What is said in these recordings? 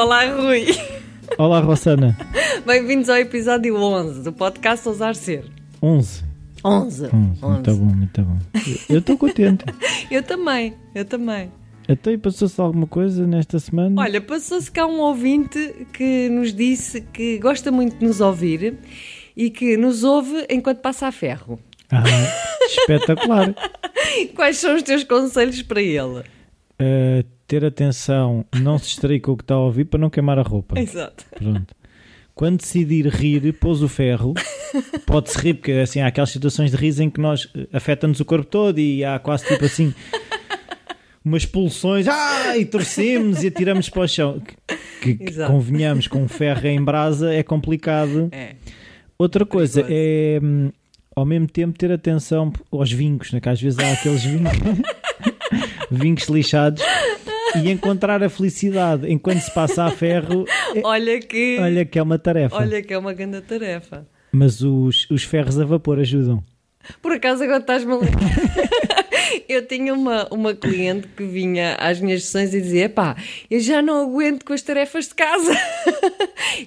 Olá, Rui. Olá, Rossana. Bem-vindos ao episódio 11 do podcast Ousar Ser. 11. 11. 11. Muito bom, muito bom. Eu estou contente. Eu também, eu também. Até passou-se alguma coisa nesta semana? Olha, passou-se cá um ouvinte que nos disse que gosta muito de nos ouvir e que nos ouve enquanto passa a ferro. Ah, espetacular. Quais são os teus conselhos para ele? Uh, ter atenção, não se distrair com o que está a ouvir para não queimar a roupa. Exato. Pronto. Quando decidir rir, pôs o ferro, pode-se rir, porque assim, há aquelas situações de riso em que nós eh, afeta-nos o corpo todo e há quase tipo assim umas pulsões, ah, e torcemos e atiramos para o chão. Que, que convenhamos, com um ferro em brasa é complicado. É. Outra coisa é hum, ao mesmo tempo ter atenção aos vincos, né? que às vezes há aqueles vincos, vincos lixados e encontrar a felicidade enquanto se passa a ferro. é- Olha que. olha que é uma tarefa. Olha que é uma grande tarefa. Mas os, os ferros a vapor ajudam. Por acaso agora estás-me a lembrar. Eu tinha uma, uma cliente que vinha às minhas sessões e dizia: pá, eu já não aguento com as tarefas de casa.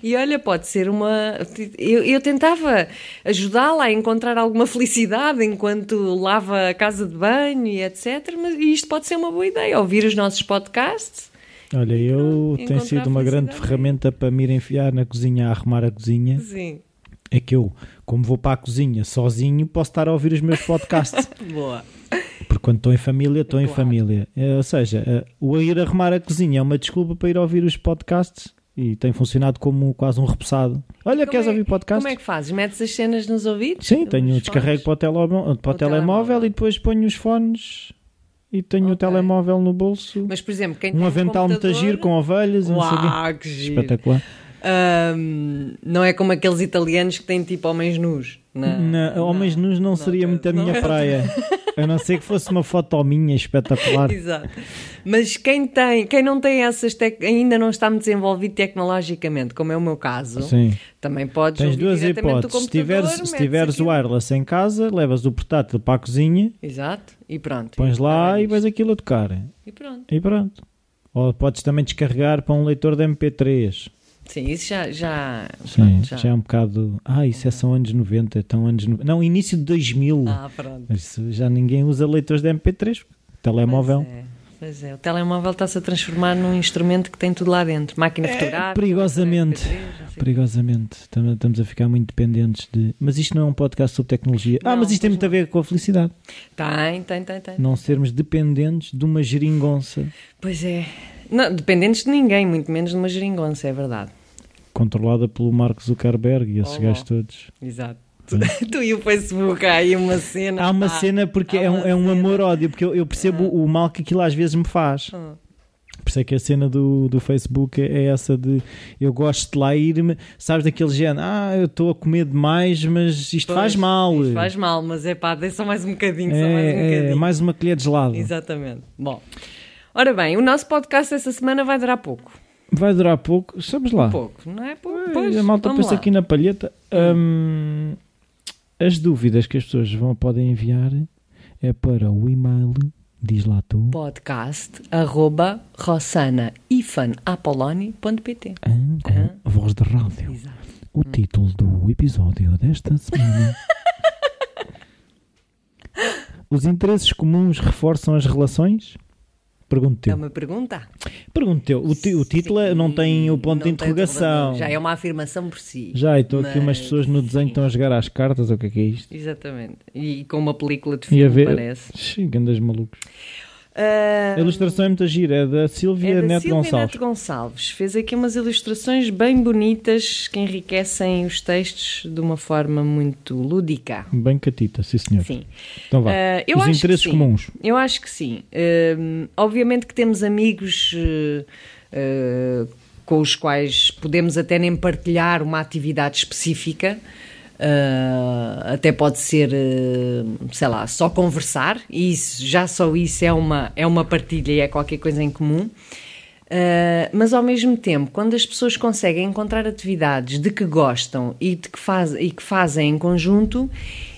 E olha, pode ser uma. Eu, eu tentava ajudá-la a encontrar alguma felicidade enquanto lava a casa de banho e etc. Mas isto pode ser uma boa ideia. Ouvir os nossos podcasts. Olha, eu tenho sido uma grande ferramenta para me ir enfiar na cozinha a arrumar a cozinha. Sim, É que eu, como vou para a cozinha sozinho, posso estar a ouvir os meus podcasts. boa. Quando estou em família, estou em Claro. família. É, ou seja, é, o ir arrumar a cozinha é uma desculpa para ir ouvir os podcasts e tem funcionado como quase um repousado. Olha, Como queres é- ouvir podcasts? Como é que fazes? Metes as cenas nos ouvidos? Sim, tenho, descarrego para o, telemóvel, para o O telemóvel telemóvel. e depois ponho os fones e tenho o Ok. telemóvel no bolso. Mas, por exemplo, quem tem um avental muito computador- giro com ovelhas e não sei o. Uau, que giro. Espetacular. Ahm, não é como aqueles italianos que têm tipo homens nus. Não, Na, homens nus não, seria muito a não minha é. praia. A não ser que fosse uma foto minha espetacular. Exato. Mas quem tem, quem não tem essas tec... ainda não está muito desenvolvido tecnologicamente, como é o meu caso, Sim. também podes Tens duas hipóteses. Se tiveres, se tiveres aquilo. wireless em casa, levas o portátil para a cozinha, Exato, e pronto. pões lá e vais aquilo a tocar. E pronto. E pronto. Ou podes também descarregar para um leitor de MP3. Sim, isso já. já, Sim, pronto, já. é um bocado. Ah, isso é são anos 90, então anos. no- Não, início de 2000. Ah, pronto. Isso já ninguém usa leitores de MP3. Telemóvel. Pois é, pois é. O telemóvel está-se a transformar num instrumento que tem tudo lá dentro. Máquina fotográfica. É, perigosamente. MP3, não sei. Perigosamente. Tam- Estamos a ficar muito dependentes de. Mas isto não é um podcast sobre tecnologia. ah, Não, mas isto tem muito a ver com a felicidade. Tem, tem, tem, tem. Não sermos dependentes de uma geringonça Pois é. Não, dependentes de ninguém, muito menos de uma geringonça, é verdade. controlada pelo Mark Zuckerberg e esses Oh, gajos todos. Exato. Tu, tu e o Facebook, há aí uma cena. Há uma pá. cena porque é um, é um amor-ódio, porque eu, eu percebo o mal que aquilo às vezes me faz. Ah. Por isso é que a cena do, do Facebook é essa de eu gosto de lá ir, sabes daquele género, ah, eu estou a comer demais, mas isto Pois, faz mal. isto faz mal, mas é pá, dê só mais um bocadinho, só mais um é, é, bocadinho. mais uma colher de gelado. Exatamente. Bom. Ora bem, o nosso podcast esta semana vai durar pouco. Vai durar pouco, sabes lá. Pouco, não é? Pouco. Pois, a malta pensa lá. aqui na palheta. Hum, as dúvidas que as pessoas vão, podem enviar é para o e-mail, diz lá tu, Podcast arroba rossana-apoloni.pt ah, com Ah. voz de rádio. Exato. O título do episódio desta semana. Os interesses comuns reforçam as relações? Pergunto É uma pergunta? Pergunto teu. O, ti- o título é- não tem o ponto de interrogação. Já é uma afirmação por si. Já, e estou aqui umas Mas- pessoas no desenho que estão a jogar às cartas, ou o que é que é isto? Exatamente. E com uma película de E a filme, ver. parece. Xiii, grandes malucos. Ah, A ilustração é muito gira, é da Silvia é da Neto Silvia Gonçalves. Neto Gonçalves. Fez aqui umas ilustrações bem bonitas que enriquecem os textos de uma forma muito lúdica. Bem catita, sim senhor. Sim. Então vá. Ah, eu Os acho que interesses sim. comuns. Eu acho que sim. Hum, obviamente que temos amigos eh, com os quais podemos até nem partilhar uma atividade específica. Uh, até pode ser, uh, sei lá, só conversar, e isso, já só isso é uma, é uma partilha e é qualquer coisa em comum. Uh, mas ao mesmo tempo, quando as pessoas conseguem encontrar atividades de que gostam e, de que, faz, e que fazem em conjunto,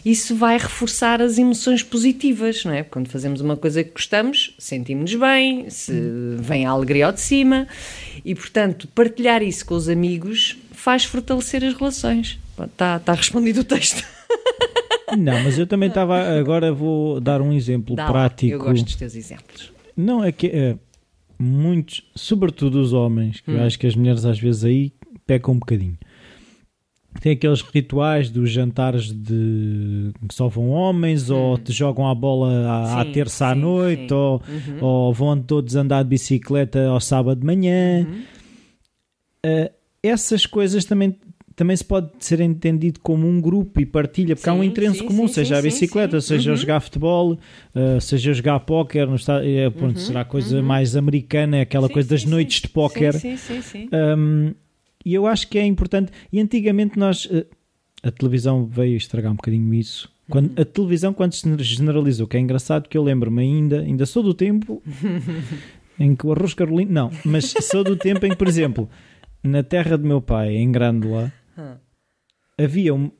isso vai reforçar as emoções positivas, não é? Quando fazemos uma coisa que gostamos, sentimos-nos bem, se vem a alegria ao de cima e, portanto, partilhar isso com os amigos faz fortalecer as relações. Está tá respondido o texto. Não, mas eu também estava. Agora vou dar um exemplo Dá prático. Lá, eu gosto dos teus exemplos. Não, é que é, muitos, sobretudo os homens, que hum. eu acho que as mulheres às vezes aí pecam um bocadinho. Tem aqueles rituais dos jantares de que só vão homens, hum. ou te jogam a bola à, sim, à terça sim, à noite, ou, uhum. ou, vão todos andar de bicicleta ao sábado de manhã. Uhum. Uh, essas coisas também também se pode ser entendido como um grupo e partilha, porque sim, há um interesse sim, comum, sim, seja a bicicleta, seja uhum. jogar futebol, uh, seja jogar póquer, no estado, é, pronto, uhum. será a coisa uhum. mais americana, aquela coisa das noites de póquer. Um, e eu acho que é importante. E antigamente nós. Uh, a televisão veio estragar um bocadinho isso. Quando, uhum. a televisão, quando se generalizou, que é engraçado que eu lembro-me ainda, ainda sou do tempo em que o arroz carolino. Não, mas sou do tempo em que, por exemplo, na terra do meu pai, em Grândola, havia um,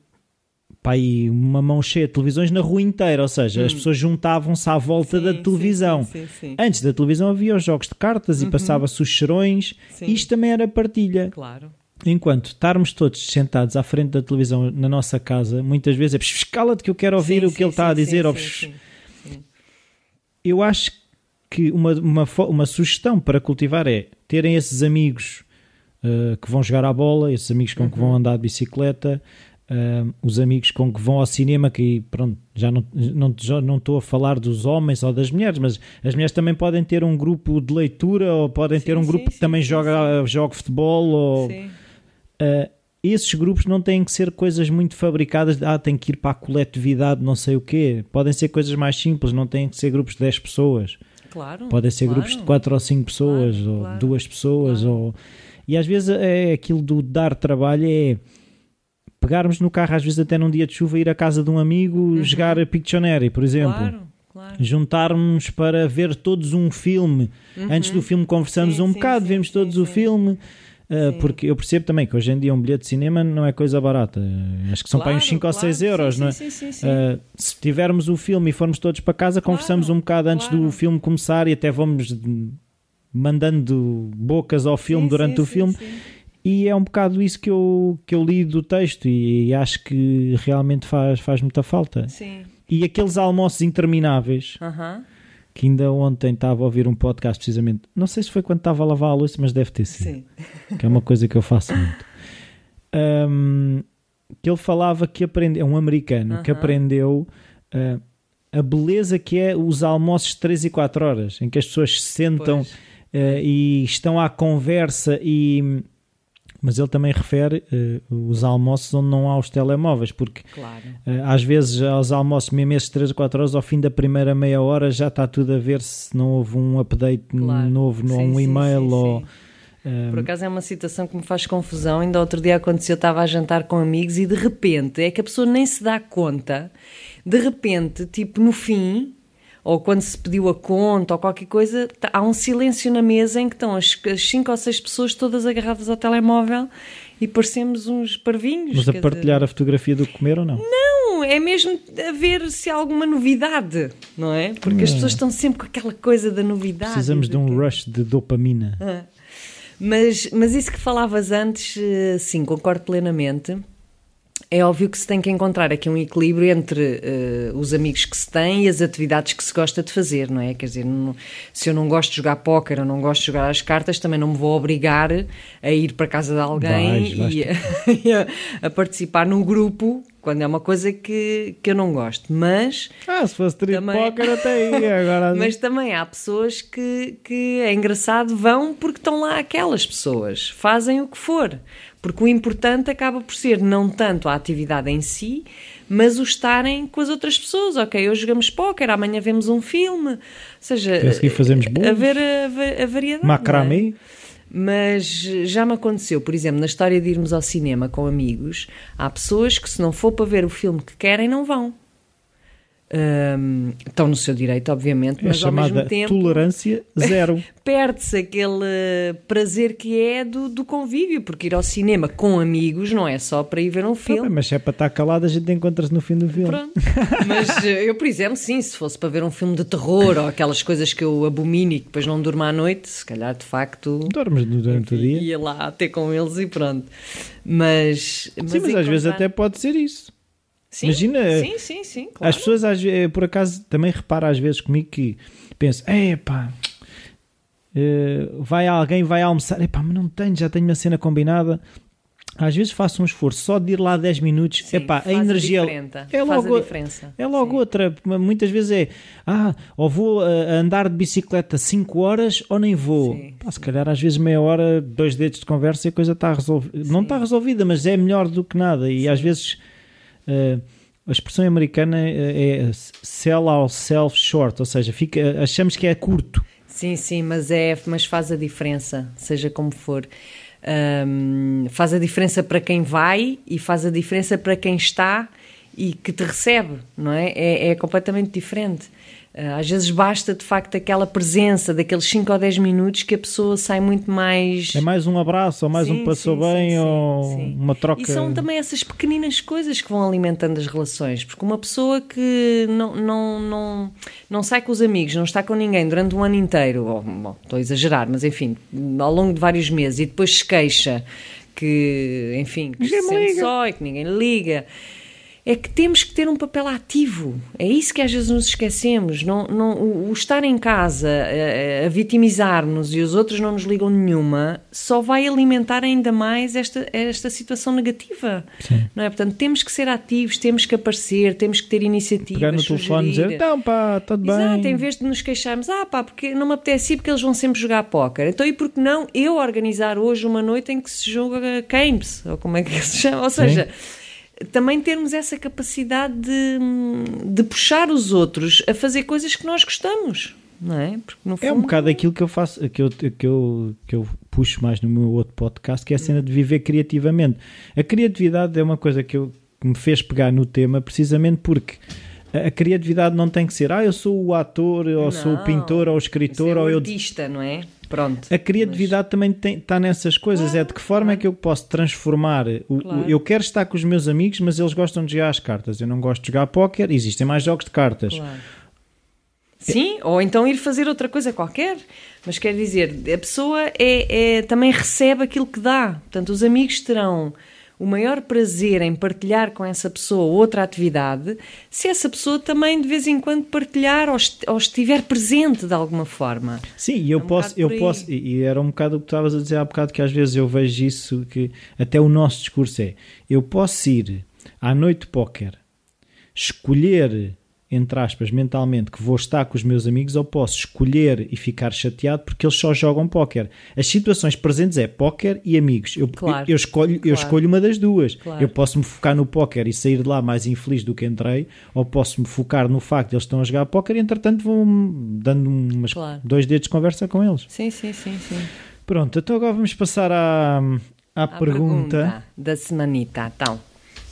pai, uma mão cheia de televisões na rua inteira, ou seja, hum. as pessoas juntavam-se à volta sim, da televisão. Sim, sim, Antes da televisão havia os jogos de cartas uhum. e passava-se os cheirões, isto também era partilha. Claro. Enquanto estarmos todos sentados à frente da televisão na nossa casa, muitas vezes é escala-te que eu quero ouvir o que ele está a dizer. Eu acho que uma, uma, uma sugestão para cultivar é terem esses amigos uh, que vão jogar à bola, esses amigos com uhum. que vão uhum. andar de bicicleta, uh, os amigos com que vão ao cinema, que pronto, já não, não, já não estou a falar dos homens ou das mulheres, mas as mulheres também podem ter um grupo de leitura ou podem sim, ter um sim, grupo sim, que também joga, joga futebol ou... Uh, esses grupos não têm que ser coisas muito fabricadas, ah, tem que ir para a coletividade, não sei o quê. Podem ser coisas mais simples, não têm que ser grupos de 10 pessoas. Claro. Podem ser claro. grupos de 4 ou 5 pessoas, claro, ou claro, 2 pessoas, ou e às vezes é aquilo do dar trabalho é pegarmos no carro, às vezes até num dia de chuva, ir à casa de um amigo, uhum. jogar a Pictionary, por exemplo. Claro, claro. Juntarmos para ver todos um filme. Uhum. Antes do filme conversamos sim, um sim, bocado, sim, vemos todos o filme. Uh, porque eu percebo também que hoje em dia um bilhete de cinema não é coisa barata. Acho que são claro, para uns 5 claro. ou 6 euros, sim, não é? Sim, sim, sim, uh, se tivermos o filme e formos todos para casa, conversamos um bocado antes do filme começar e até vamos mandando bocas ao filme sim, durante sim, o filme. Sim, e é um bocado isso que eu, que eu li do texto e, e acho que realmente faz, faz muita falta. E aqueles almoços intermináveis, uh -huh. que ainda ontem estava a ouvir um podcast precisamente, não sei se foi quando estava a lavar a louça, mas deve ter sido. Que é uma coisa que eu faço muito. Um, que ele falava que aprendeu, é um americano, uh -huh. que aprendeu uh, a beleza que é os almoços de 3 e 4 horas, em que as pessoas se sentam... Pois e estão à conversa e mas ele também refere uh, os almoços onde não há os telemóveis, porque claro. uh, às vezes aos almoços, mesmo esses 3 ou 4 horas, ao fim da primeira meia hora já está tudo a ver se não houve um update claro. novo, não um e-mail sim, ou. Um... Por acaso é uma situação que me faz confusão. Ainda outro dia aconteceu, eu estava a jantar com amigos e de repente é que a pessoa nem se dá conta, de repente, tipo no fim, ou quando se pediu a conta ou qualquer coisa, tá, há um silêncio na mesa em que estão as, as cinco ou seis pessoas todas agarradas ao telemóvel e parecemos uns parvinhos. Mas a partilhar dizer... a fotografia do comer ou não? Não, é mesmo a ver se há alguma novidade, não é? Porque as pessoas estão sempre com aquela coisa da novidade. Precisamos de um que... rush de dopamina. Ah. Mas, mas isso que falavas antes, eh, sim, concordo plenamente é óbvio que se tem que encontrar aqui um equilíbrio entre uh, os amigos que se tem e as atividades que se gosta de fazer, não é? Quer dizer, não, se eu não gosto de jogar póquer ou não gosto de jogar as cartas, também não me vou obrigar a ir para a casa de alguém vais, e, e a, a, participar num grupo quando é uma coisa que, que eu não gosto. Mas. Ah, se fosse póquer até aí, agora. mas também há pessoas que, que é engraçado, vão porque estão lá aquelas pessoas, fazem o que for. Porque o importante acaba por ser não tanto a atividade em si, mas o estarem com as outras pessoas. Ok, hoje jogamos póquer, amanhã vemos um filme. Ou seja, a fazemos a ver a, a variedade. É? Mas já me aconteceu, por exemplo, na história de irmos ao cinema com amigos, há pessoas que se não for para ver o filme que querem, não vão. Hum, estão no seu direito, obviamente, É mas ao mesmo tempo tolerância zero. perde-se aquele prazer que é do, do convívio, porque ir ao cinema com amigos não é só para ir ver um Tá filme. bem, mas se é para estar calado, a gente encontra-se no fim do filme. Pronto. Mas eh, eu, por exemplo, sim, se fosse para ver um filme de terror ou aquelas coisas que eu abomino e que depois não durmo à noite, se calhar de facto Dormes durante o dia. ia lá ter com eles e pronto. Mas, Sim, mas às vezes até pode ser isso. Sim, imagina, Sim, sim, sim. Claro. As pessoas, às por acaso, também reparam às vezes comigo que pensam, epá, eh, vai alguém, vai almoçar, epá, mas não tenho, já tenho uma cena combinada. Às vezes faço um esforço só de ir lá 10 minutos, Sim, epá, a energia é logo, a diferença. é logo Sim. outra. Muitas vezes é, ah, ou vou eh, andar de bicicleta 5 horas ou nem vou. Sim, Pá, se calhar às vezes meia hora, dois dedos de conversa e a coisa está resolvida. Não está resolvida, mas é melhor do que nada. E às vezes eh, a expressão americana é, é sell ourselves short, ou seja, fica, achamos que é curto. Sim, sim, mas, é, mas faz a diferença, seja como for. Ahm, faz a diferença para quem vai e faz a diferença para quem está e que te recebe, não é? É, é completamente diferente. Ah, às vezes basta de facto aquela presença daqueles 5 ou 10 minutos que a pessoa sai muito mais. É mais um abraço, ou mais Sim, um passou sim, bem, sim, ou uma troca. E são também essas pequeninas coisas que vão alimentando as relações, porque uma pessoa que não, não, não, não sai com os amigos, não está com ninguém durante um ano inteiro, ou, bom, estou a exagerar, mas enfim, ao longo de vários meses, e depois se queixa que, enfim, que Ninguém se sente liga. só e que ninguém liga. É que temos que ter um papel ativo. É isso que às vezes nos esquecemos. Não, não, o, o estar em casa a, a vitimizar-nos e os outros não nos ligam nenhuma só vai alimentar ainda mais esta, esta situação negativa. Não é? Portanto, temos que ser ativos, temos que aparecer, temos que ter iniciativas. Pegar no telefone e dizer, então pá, tudo bem. Exato, em vez de nos queixarmos, ah pá, porque não me apetece ir porque eles vão sempre jogar póquer. Então e por que não eu organizar hoje uma noite em que se joga games, ou como é que se chama? Ou seja, também termos essa capacidade de, de puxar os outros a fazer coisas que nós gostamos, não é? Porque no É um fundo- bocado aquilo que eu faço, que eu, que, eu, que eu puxo mais no meu outro podcast, que é a cena de viver criativamente. A criatividade é uma coisa que, eu, que me fez pegar no tema precisamente porque a, criatividade não tem que ser, ah, eu sou o ator, ou sou o Não, pintor, ou o Isso escritor, é o ou eu. artista, não é? Pronto. A criatividade também está nessas coisas. é de que forma é que eu posso transformar. O, o- Claro. eu quero estar com os meus amigos, mas eles gostam de jogar as cartas. Eu não gosto de jogar póquer. Existem mais jogos de cartas. Claro. Sim, ou então ir fazer outra coisa qualquer. Mas quer dizer, a pessoa é, é- também recebe aquilo que dá. Portanto, os amigos terão o maior prazer em partilhar com essa pessoa outra atividade se essa pessoa também de vez em quando partilhar ou, est- ou estiver presente de alguma forma. Sim, e eu É um posso, eu posso, e era um bocado o que tu estavas a dizer há bocado, que às vezes eu vejo isso, que até o nosso discurso é: eu posso ir à noite póquer, escolher, entre aspas, mentalmente, que vou estar com os meus amigos, ou posso escolher e ficar chateado porque eles só jogam póquer. As situações presentes é póquer e amigos. Eu, Claro. eu, eu escolho, eu Claro. escolho uma das duas. Claro. Eu posso me focar no póquer e sair de lá mais infeliz do que entrei, ou posso me focar no facto de eles estão a jogar póquer e entretanto vou dando umas dois dedos de conversa com eles. Sim, sim, sim, sim. Pronto, então agora vamos passar à, à A pergunta. da semanita. Então,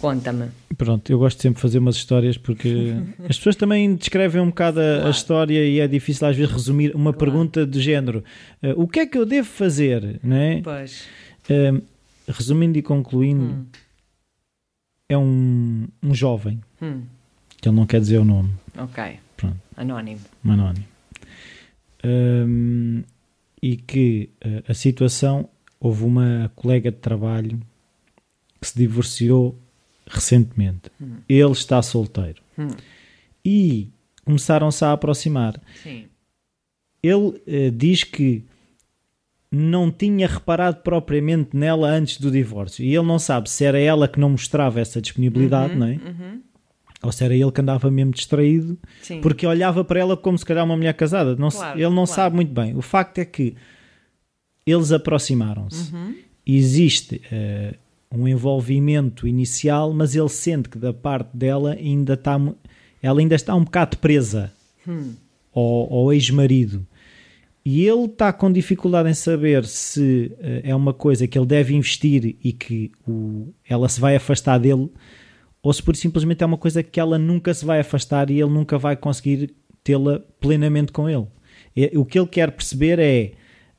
conta-me. Pronto, eu gosto sempre de fazer umas histórias porque as pessoas também descrevem um bocado a, a Claro. história e é difícil às vezes resumir uma pergunta do género eh, o que é que eu devo fazer? Não é? Pois. Eh, resumindo e concluindo, Hum. é um, um jovem, Hum, que ele não quer dizer o nome, ok. Pronto. Anónimo. um anónimo. Hum, e que eh, a situação houve uma colega de trabalho que se divorciou recentemente. Ele está solteiro. Hum. E começaram-se a aproximar. Sim. Ele eh, diz que não tinha reparado propriamente nela antes do divórcio. E ele não sabe se era ela que não mostrava essa disponibilidade, não é? Uhum. Ou se era ele que andava mesmo distraído Sim. porque olhava para ela como se calhar uma mulher casada. Não Claro, ele não claro. sabe muito bem. O facto é que eles aproximaram-se. Uhum. Existe eh, um envolvimento inicial, mas ele sente que da parte dela ainda está, ela ainda está um bocado presa Hum. ao, ao ex-marido. E ele está com dificuldade em saber se eh, é uma coisa que ele deve investir e que o- ela se vai afastar dele ou se por simplesmente é uma coisa que ela nunca se vai afastar e ele nunca vai conseguir tê-la plenamente com ele. É, o que ele quer perceber é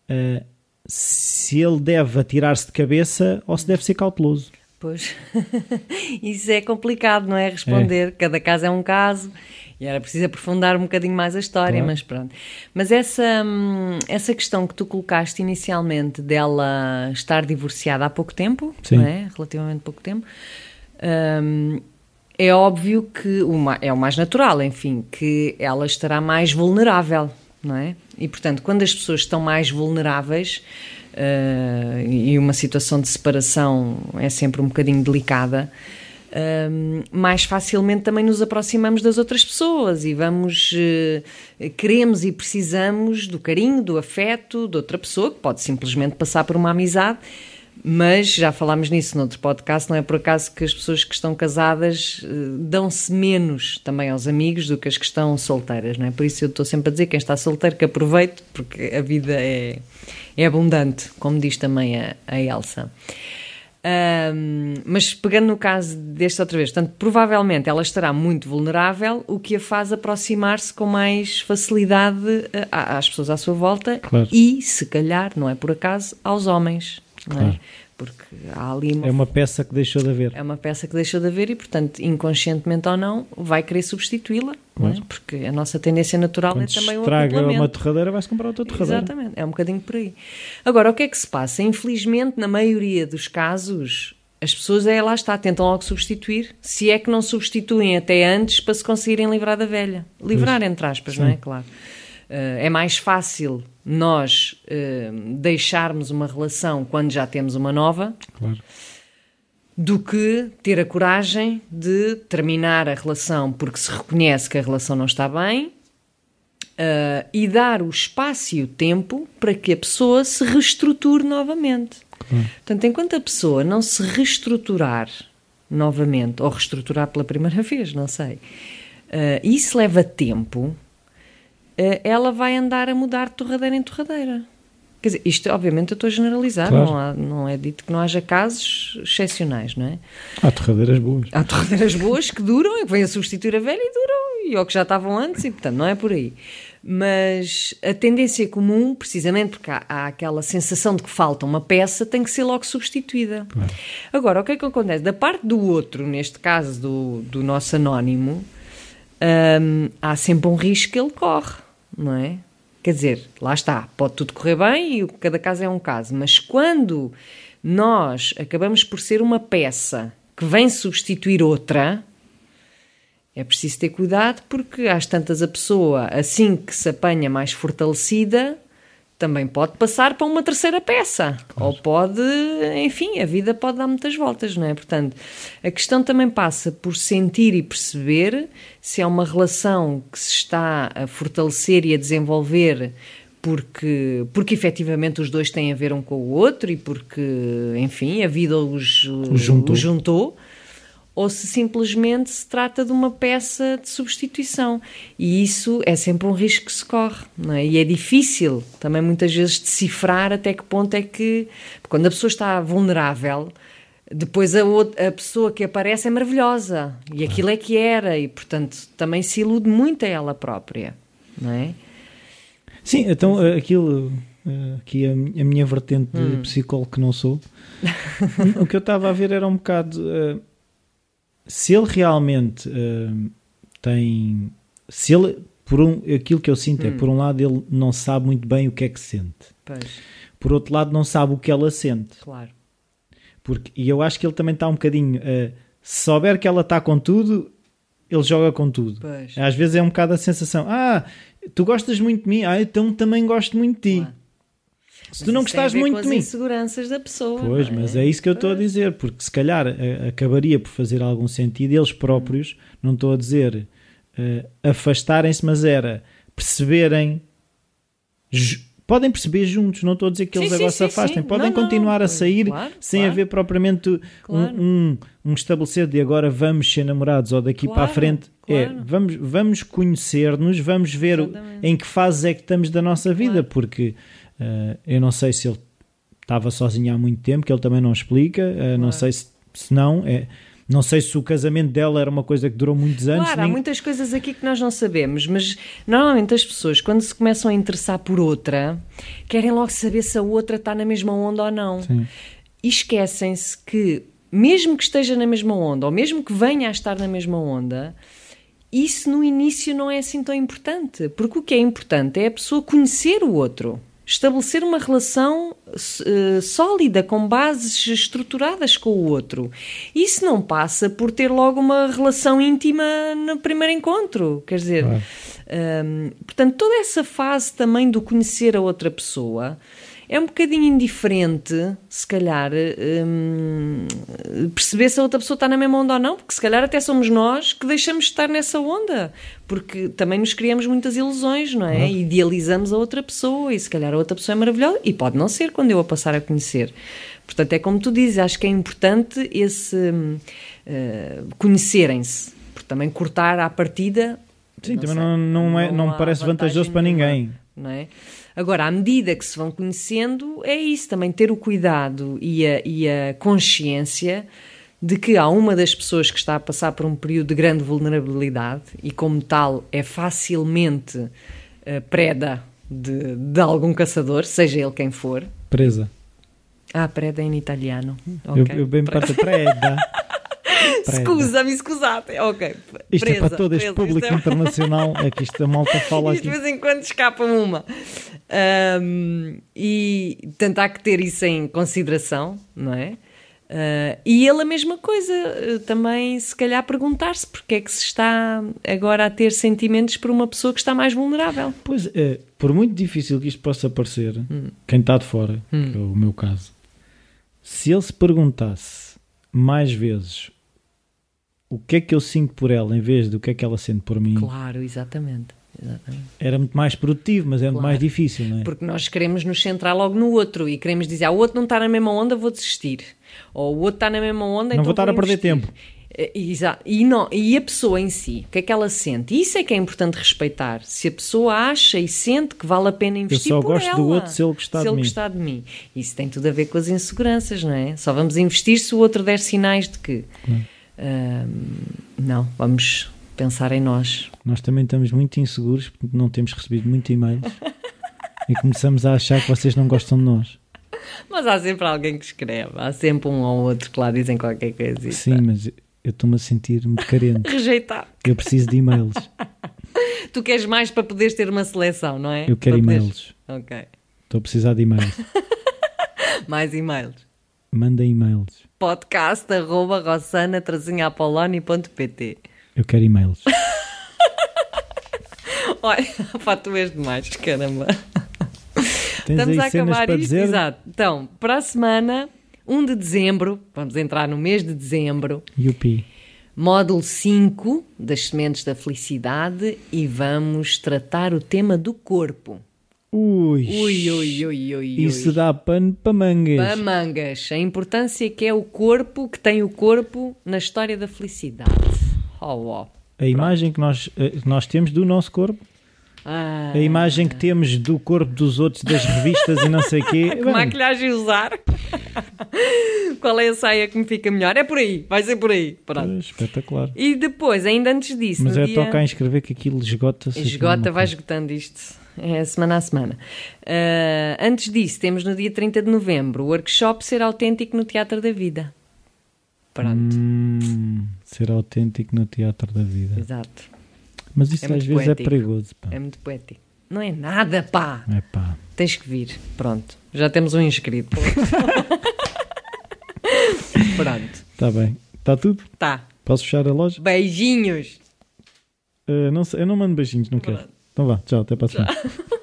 uh, se ele deve atirar-se de cabeça ou se deve ser cauteloso. Pois, isso é complicado, não é? Responder. É. Cada caso é um caso e era preciso aprofundar um bocadinho mais a história, claro. mas pronto. Mas essa, hum, essa questão que tu colocaste inicialmente dela estar divorciada há pouco tempo, Sim. não é? relativamente pouco tempo, hum, é óbvio que uma, é o mais natural, enfim, que ela estará mais vulnerável, não é? E portanto, quando as pessoas estão mais vulneráveis. Uh, e uma situação de separação é sempre um bocadinho delicada, um, mais facilmente também nos aproximamos das outras pessoas e vamos, uh, queremos e precisamos do carinho, do afeto de outra pessoa, que pode simplesmente passar por uma amizade. Mas já falámos nisso noutro podcast, não é por acaso que as pessoas que estão casadas uh, dão-se menos também aos amigos do que as que estão solteiras, não é? Por isso eu estou sempre a dizer quem está solteiro que aproveite, porque a vida é, é abundante, como diz também a, a Elsa. Um, mas pegando no caso deste outra vez, portanto, provavelmente ela estará muito vulnerável, o que a faz aproximar-se com mais facilidade uh, às pessoas à sua volta claro. e, se calhar, não é por acaso, aos homens. Claro. É? Porque há ali uma... É uma peça que deixou de haver. É uma peça que deixou de haver e, portanto, inconscientemente ou não, vai querer substituí-la. É? Porque a nossa tendência natural Quando é também o estraga uma torradeira, vai-se comprar outra torradeira. Exatamente, é um bocadinho por aí. Agora, o que é que se passa? Infelizmente, na maioria dos casos, as pessoas, é, lá está, tentam logo substituir, se é que não substituem até antes para se conseguirem livrar da velha. Livrar, pois. entre aspas, Sim. não é? Claro. Uh, é mais fácil nós uh, deixarmos uma relação quando já temos uma nova claro. do que ter a coragem de terminar a relação porque se reconhece que a relação não está bem uh, e dar o espaço e o tempo para que a pessoa se reestruture novamente. Claro. Portanto, enquanto a pessoa não se reestruturar novamente ou reestruturar pela primeira vez, não sei, isso leva tempo eh, ela vai andar a mudar de torradeira em torradeira. Quer dizer, isto obviamente eu estou a generalizar, claro. não, há, não é dito que não haja casos excepcionais, não é? Há torradeiras boas. Há torradeiras boas que duram e que vêm a substituir a velha e duram, e ou que já estavam antes, e portanto não é por aí. Mas a tendência comum, precisamente porque há, há aquela sensação de que falta uma peça, tem que ser logo substituída. Claro. Agora, o que é que acontece? Da parte do outro, neste caso do, do nosso anónimo, hum, há sempre um risco que ele corre não é? Quer dizer, lá está, pode tudo correr bem e cada caso é um caso, mas quando nós acabamos por ser uma peça que vem substituir outra, é preciso ter cuidado porque às tantas a pessoa, assim que se apanha mais fortalecida, também pode passar para uma terceira peça. Claro. Ou pode, enfim, a vida pode dar muitas voltas, não é? Portanto, a questão também passa por sentir e perceber se é uma relação que se está a fortalecer e a desenvolver porque, porque efetivamente os dois têm a ver um com o outro e porque, enfim, a vida os, os juntou. Os juntou ou se simplesmente se trata de uma peça de substituição. E isso é sempre um risco que se corre, é? E é difícil também muitas vezes decifrar até que ponto é que. Quando a pessoa está vulnerável, depois a, outra, a pessoa que aparece é maravilhosa e aquilo é que era, e portanto também se ilude muito a ela própria, não é? Sim, então aquilo. Aqui a, a minha vertente de hum. psicólogo que não sou, o que eu estava a ver era um bocado se ele realmente uh, tem. Se ele. Por um, aquilo que eu sinto é, hum. é, por um lado, ele não sabe muito bem o que é que sente. Pois. Por outro lado, não sabe o que ela sente. Claro. Porque, e eu acho que ele também está um bocadinho. Uh, se souber que ela está com tudo, ele joga com tudo. Pois. Às vezes é um bocado a sensação: ah, tu gostas muito de mim, ah, então também gosto muito de ti. Claro. Se tu não gostares muito de mim. inseguranças da pessoa. Pois, é? mas é isso que eu estou a dizer, porque se calhar a, acabaria por fazer algum sentido eles próprios, não estou a dizer uh, afastarem-se, mas era perceberem. Podem perceber juntos, não estou a dizer que eles sim, agora sim, se afastem, podem não, continuar não, a sair claro, sem claro. haver propriamente claro. um, um, um, estabelecer de agora vamos ser namorados ou daqui para a frente. É, vamos, vamos conhecer-nos, vamos ver Exatamente. em que fase é que estamos da nossa vida, porque Uh, eu não sei se ele estava sozinho há muito tempo, que ele também não explica. Uh, claro. Não sei se, se não. É, Não sei se o casamento dela era uma coisa que durou muitos anos. Claro, há nem- muitas coisas aqui que nós não sabemos, mas normalmente as pessoas, quando se começam a interessar por outra, querem logo saber se a outra está na mesma onda ou não. Sim. E esquecem-se que, mesmo que esteja na mesma onda, ou mesmo que venha a estar na mesma onda, isso no início não é assim tão importante. Porque o que é importante é a pessoa conhecer o outro. Estabelecer uma relação eh, sólida, com bases estruturadas com o outro. Isso não passa por ter logo uma relação íntima no primeiro encontro. Quer dizer. Hum, portanto, toda essa fase também do conhecer a outra pessoa é um bocadinho indiferente, se calhar, hum, perceber se a outra pessoa está na mesma onda ou não, porque se calhar até somos nós que deixamos de estar nessa onda, porque também nos criamos muitas ilusões, não é? E Idealizamos a outra pessoa e se calhar a outra pessoa é maravilhosa e pode não ser quando eu a passar a conhecer. Portanto, é como tu dizes, acho que é importante esse eh, conhecerem-se, porque também cortar à partida Sim, também sei, não, não, é, não me parece vantajoso para nenhuma, ninguém. Não é? Agora, à medida que se vão conhecendo, é isso também, ter o cuidado e a, e a consciência de que há uma das pessoas que está a passar por um período de grande vulnerabilidade e, como tal, é facilmente eh, preda de, de algum caçador, seja ele quem for. Presa. Ah, preda em italiano. Eu, Ok. eu bem parto preda. Scusa-me, scusate. Ok. Isto é para todo este presa. público é- internacional. É que isto a malta fala Isto aqui. de vez em quando escapa uma. Ahm, e tentar que ter isso em consideração, não é? Ah, e ele a mesma coisa, eh, também se calhar perguntar-se porque é que se está agora a ter sentimentos por uma pessoa que está mais vulnerável. Pois é, por muito difícil que isto possa parecer, Hum. quem está de fora, que é o meu caso, se ele se perguntasse mais vezes o que é que eu sinto por ela em vez do que é que ela sente por mim, Claro, exatamente. Exatamente. era muito mais produtivo, mas era muito Claro. mais difícil, não é? Porque nós queremos nos centrar logo no outro e queremos dizer, ah, o outro não está na mesma onda, vou desistir. Ou o outro está na mesma onda, Não então vou estar a perder tempo. Eh, Exato. E, não, e a pessoa em si, o que é que ela sente? Isso é que é importante respeitar. Se a pessoa acha e sente que vale a pena investir só por gosto ela, do outro se ele gostar de mim. gostar de mim. Isso tem tudo a ver com as inseguranças, não é? Só vamos investir se o outro der sinais de que... ahm, não, vamos pensar em nós. Nós também estamos muito inseguros porque não temos recebido muito e-mails e começamos a achar que vocês não gostam de nós. Mas há sempre alguém que escreve. Há sempre um ou outro que lá dizem qualquer coisa. Sim, mas eu estou-me a sentir muito carente. Rejeitar. Eu preciso de e-mails. Tu queres mais para poderes ter uma seleção, não é? Eu quero poderes- e-mails. Ok. Estou a precisar de e-mails. Mais e-mails. Manda e-mails. podcast arroba rossana-apoloni.pt Eu quero e-mails. Olha, pá, tu és demais, caramba. Tens Estamos a acabar isto, dizer? exato. Então, para a semana, 1 de dezembro, vamos entrar no mês de dezembro, Yupi. módulo 5 das sementes da felicidade e vamos tratar o tema do corpo. Ui, Ui, ui, ui, ui, Isso dá pano para mangas. Para mangas, a importância que é o corpo, que tem o corpo na história da felicidade. Oh, oh. A imagem que nós, eh, nós temos do nosso corpo, Ah, a imagem que temos do corpo dos outros, das revistas e não sei o quê. que Bem, maquilhagem usar? Qual é a saia que me fica melhor? É por aí, vai ser por aí. Pronto. eh, espetacular. E depois, ainda antes disso, Mas é dia... tocar em escrever que aquilo esgota-se. Esgota, vai esgotando isto. É semana a semana. Ah, antes disso, temos no dia 30 de novembro o workshop Ser Autêntico no Teatro da Vida. É Pronto. Hum, ser autêntico no teatro da vida. exato. Mas isso É às vezes poético. é perigoso. Pá. É muito poético. Não é nada, pá! É pá. Tens que vir. Pronto. Já temos um inscrito. Pronto. Está bem. Está tudo? Tá. Posso fechar a loja? Beijinhos. Eh, não sei, eu não mando beijinhos, não quero. Pronto. Então vá, tchau, até para a semana.